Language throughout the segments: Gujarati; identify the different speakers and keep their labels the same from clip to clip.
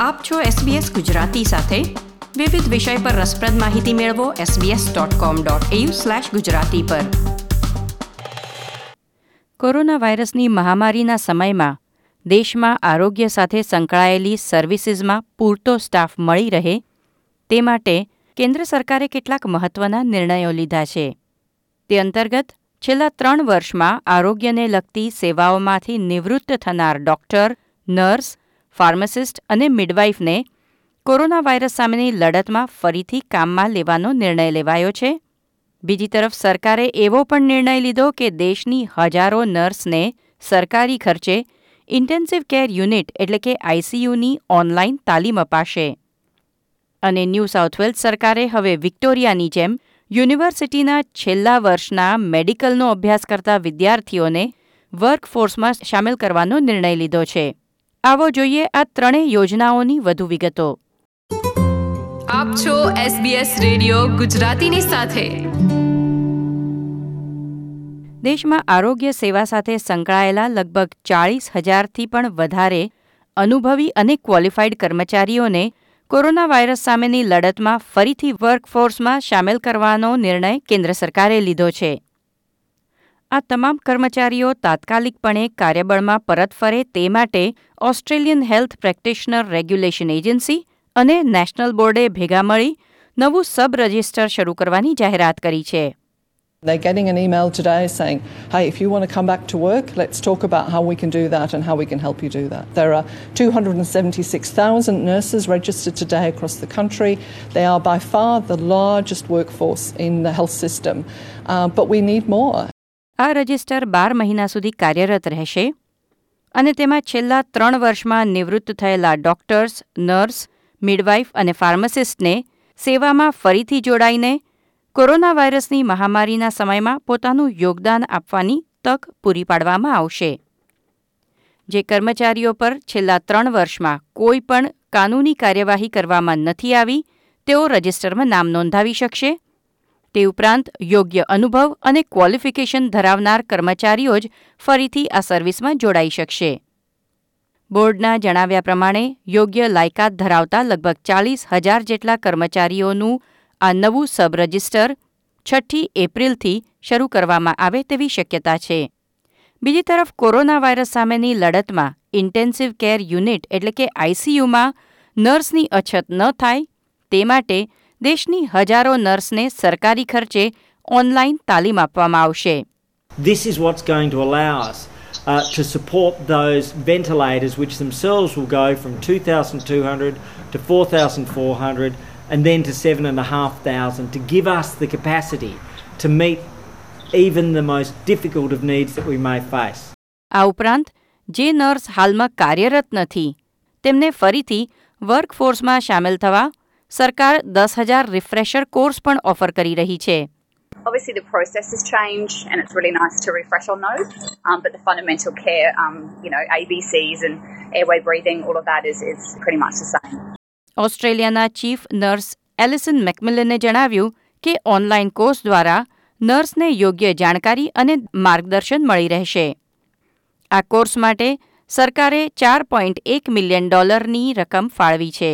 Speaker 1: આપ છો SBS ગુજરાતી સાથે. વિવિધ વિષય પર રસપ્રદ માહિતી મેળવો sbs.com.au/gujarati પર. કોરોના વાયરસની મહામારીના સમયમાં દેશમાં આરોગ્ય સાથે સંકળાયેલી સર્વિસીસમાં પૂરતો સ્ટાફ મળી રહે તે માટે કેન્દ્ર સરકારે કેટલાક મહત્વના નિર્ણયો લીધા છે. તે અંતર્ગત છેલ્લા ત્રણ વર્ષમાં આરોગ્યને લગતી સેવાઓમાંથી નિવૃત્ત થનાર ડોક્ટર, નર્સ ફાર્માસિસ્ટ અને મિડવાઇફને કોરોના વાયરસ સામેની લડતમાં ફરીથી કામમાં લેવાનો નિર્ણય લેવાયો છે. બીજી તરફ સરકારે એવો પણ નિર્ણય લીધો કે દેશની હજારો નર્સને સરકારી ખર્ચે ઇન્ટેન્સિવ કેર યુનિટ એટલે કે આઈસીયુની ઓનલાઈન તાલીમ અપાશે. અને ન્યૂ સાઉથ વેલ્સ સરકારે હવે વિક્ટોરિયાની જેમ યુનિવર્સિટીના છેલ્લા વર્ષના મેડિકલનો અભ્યાસ કરતા વિદ્યાર્થીઓને વર્કફોર્સમાં સામેલ કરવાનો નિર્ણય લીધો છે. આવો જોઈએ આ ત્રણેય યોજનાઓની વધુ વિગતો.
Speaker 2: આપ છો SBS રેડિયો ગુજરાતીની સાથે.
Speaker 1: દેશમાં આરોગ્ય સેવા સાથે સંકળાયેલા લગભગ ચાળીસ હજારથી પણ વધારે અનુભવી અને ક્વોલિફાઈડ કર્મચારીઓને કોરોના વાયરસ સામેની લડતમાં ફરીથી વર્કફોર્સમાં સામેલ કરવાનો નિર્ણય કેન્દ્ર સરકારે લીધો છે. આ તમામ કર્મચારીઓ તાત્કાલિકપણે કાર્યબળમાં પરત ફરે તે માટે Australian health practitioner regulation agency અને નેશનલ બોર્ડે ભેગા મળી નવું સબ રજિસ્ટર શરૂ કરવાની જાહેરાત કરી છે
Speaker 3: They're getting an email today saying, hey, if you want to come back to work, let's talk about how we can do that and how we can help you do that. There are 276,000 nurses registered today across the country. They are by far the largest workforce in the health system, uh, but we need more.
Speaker 1: આ રજિસ્ટર બાર મહિના સુધી કાર્યરત રહેશે અને તેમાં છેલ્લા ત્રણ વર્ષમાં નિવૃત્ત થયેલા ડોક્ટર્સ, નર્સ, મિડવાઇફ અને ફાર્માસિસ્ટને સેવામાં ફરીથી જોડાઈને કોરોના વાયરસની મહામારીના સમયમાં પોતાનું યોગદાન આપવાની તક પૂરી પાડવામાં આવશે. જે કર્મચારીઓ પર છેલ્લા ત્રણ વર્ષમાં કોઈ પણ કાનૂની કાર્યવાહી કરવામાં નથી આવી, તેઓ રજિસ્ટરમાં નામ નોંધાવી શકશે તે ઉપરાંત યોગ્ય અનુભવ અને ક્વોલિફિકેશન ધરાવનાર કર્મચારીઓ જ ફરીથી આ સર્વિસમાં જોડાઈ શકશે. બોર્ડના જણાવ્યા પ્રમાણે, યોગ્ય લાયકાત ધરાવતા લગભગ ચાલીસ હજાર જેટલા કર્મચારીઓનું આ નવું સબ રજિસ્ટર છઠ્ઠી એપ્રિલથી શરૂ કરવામાં આવે તેવી શક્યતા છે. બીજી તરફ, કોરોના વાયરસ સામેની લડતમાં ઇન્ટેન્સિવ કેર યુનિટ એટલે કે આઈસીયુમાં નર્સની અછત ન થાય તે માટે દેશની હજારો નર્સને સરકારી ખર્ચે ઓનલાઈન તાલીમ આપવામાં આવશે
Speaker 4: This is what's going to allow us uh, to support those ventilators, which themselves will go from 2,200 to 4,400 and then to 7,500 to give us the capacity to meet even the most difficult of needs that we may face.
Speaker 1: આ ઉપરાંત જે નર્સ હાલમાં કાર્યરત નથી તેમને ફરીથી વર્કફોર્સમાં સામેલ થવા સરકાર દસ હજાર રિફ્રેશર કોર્સ પણ ઓફર કરી રહી છે
Speaker 5: Obviously, the process has changed, and it's really nice to refresh on those. Um, but the fundamental care, um, you know, ABCs and airway breathing, all of that is, is pretty much the same.
Speaker 1: ઓસ્ટ્રેલિયાના ચીફ નર્સ એલિસન મેકમિલને જણાવ્યું કે ઓનલાઈન કોર્સ દ્વારા નર્સને યોગ્ય જાણકારી અને માર્ગદર્શન મળી રહેશે આ કોર્સ માટે સરકારે ચાર પોઈન્ટ એક મિલિયન ડોલરની રકમ ફાળવી છે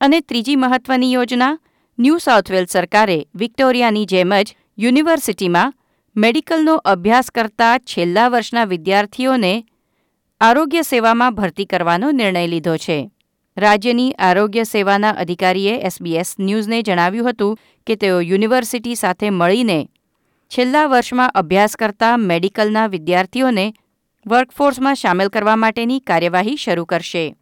Speaker 1: અને ત્રીજી મહત્વની યોજના, ન્યૂ સાઉથ વેલ્સ સરકારે વિક્ટોરિયાની જેમ જ યુનિવર્સિટીમાં મેડિકલનો અભ્યાસ કરતા છેલ્લા વર્ષના વિદ્યાર્થીઓને આરોગ્ય સેવામાં ભરતી કરવાનો નિર્ણય લીધો છે. રાજ્યની આરોગ્ય સેવાના અધિકારીએ એસબીએસ ન્યૂઝને જણાવ્યું હતું કે તેઓ યુનિવર્સિટી સાથે મળીને છેલ્લા વર્ષમાં અભ્યાસ કરતા મેડિકલના વિદ્યાર્થીઓને વર્કફોર્સમાં સામેલ કરવા માટેની કાર્યવાહી શરૂ કરશે.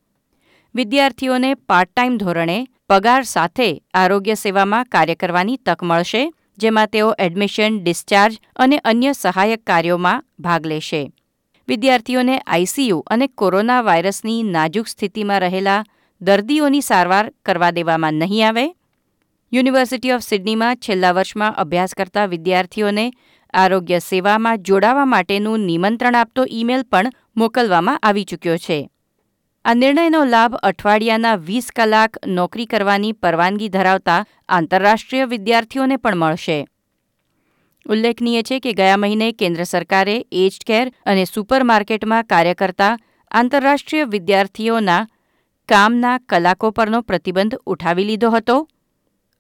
Speaker 1: વિદ્યાર્થીઓને પાર્ટ ટાઈમ ધોરણે પગાર સાથે આરોગ્ય સેવામાં કાર્ય કરવાની તક મળશે, જેમાં તેઓ એડમિશન ડિસ્ચાર્જ અને અન્ય સહાયક કાર્યોમાં ભાગ લેશે. વિદ્યાર્થીઓને આઈસીયુ અને કોરોના વાયરસની નાજુક સ્થિતિમાં રહેલા દર્દીઓની સારવાર કરવા દેવામાં નહીં આવે. યુનિવર્સિટી ઓફ સિડનીમાં છેલ્લા વર્ષમાં અભ્યાસ કરતા વિદ્યાર્થીઓને આરોગ્ય સેવામાં જોડાવા માટેનું નિમંત્રણ આપતો ઈમેલ પણ મોકલવામાં આવી ચૂક્યો છે. આ નિર્ણયનો લાભ અઠવાડિયાના વીસ કલાક નોકરી કરવાની પરવાનગી ધરાવતા આંતરરાષ્ટ્રીય વિદ્યાર્થીઓને પણ મળશે. ઉલ્લેખનીય છે કે ગયા મહિને કેન્દ્ર સરકારે એજ કેર અને સુપરમાર્કેટમાં કાર્ય કરતા આંતરરાષ્ટ્રીય વિદ્યાર્થીઓના કામના કલાકો પરનો પ્રતિબંધ ઉઠાવી લીધો હતો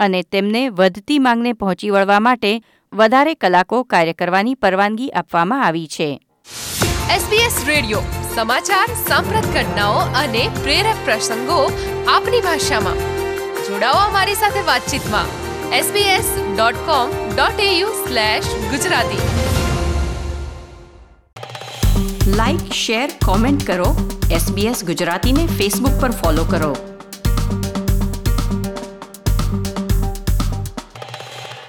Speaker 1: અને તેમને વધતી માંગને પહોંચી વળવા માટે વધારે કલાકો કાર્ય કરવાની પરવાનગી આપવામાં આવી છે.
Speaker 2: SBS રેડિયો સમાચાર, સાંપ્રત ઘટનાઓ અને પ્રેરક પ્રસંગો આપની ભાષામાં. જોડાઓ અમારી સાથે વાતચીતમાં. sbs.com.au Gujarati.
Speaker 1: Like share comment કરો. એસબીએસ ગુજરાતીને ફેસબુક પર ફોલો કરો.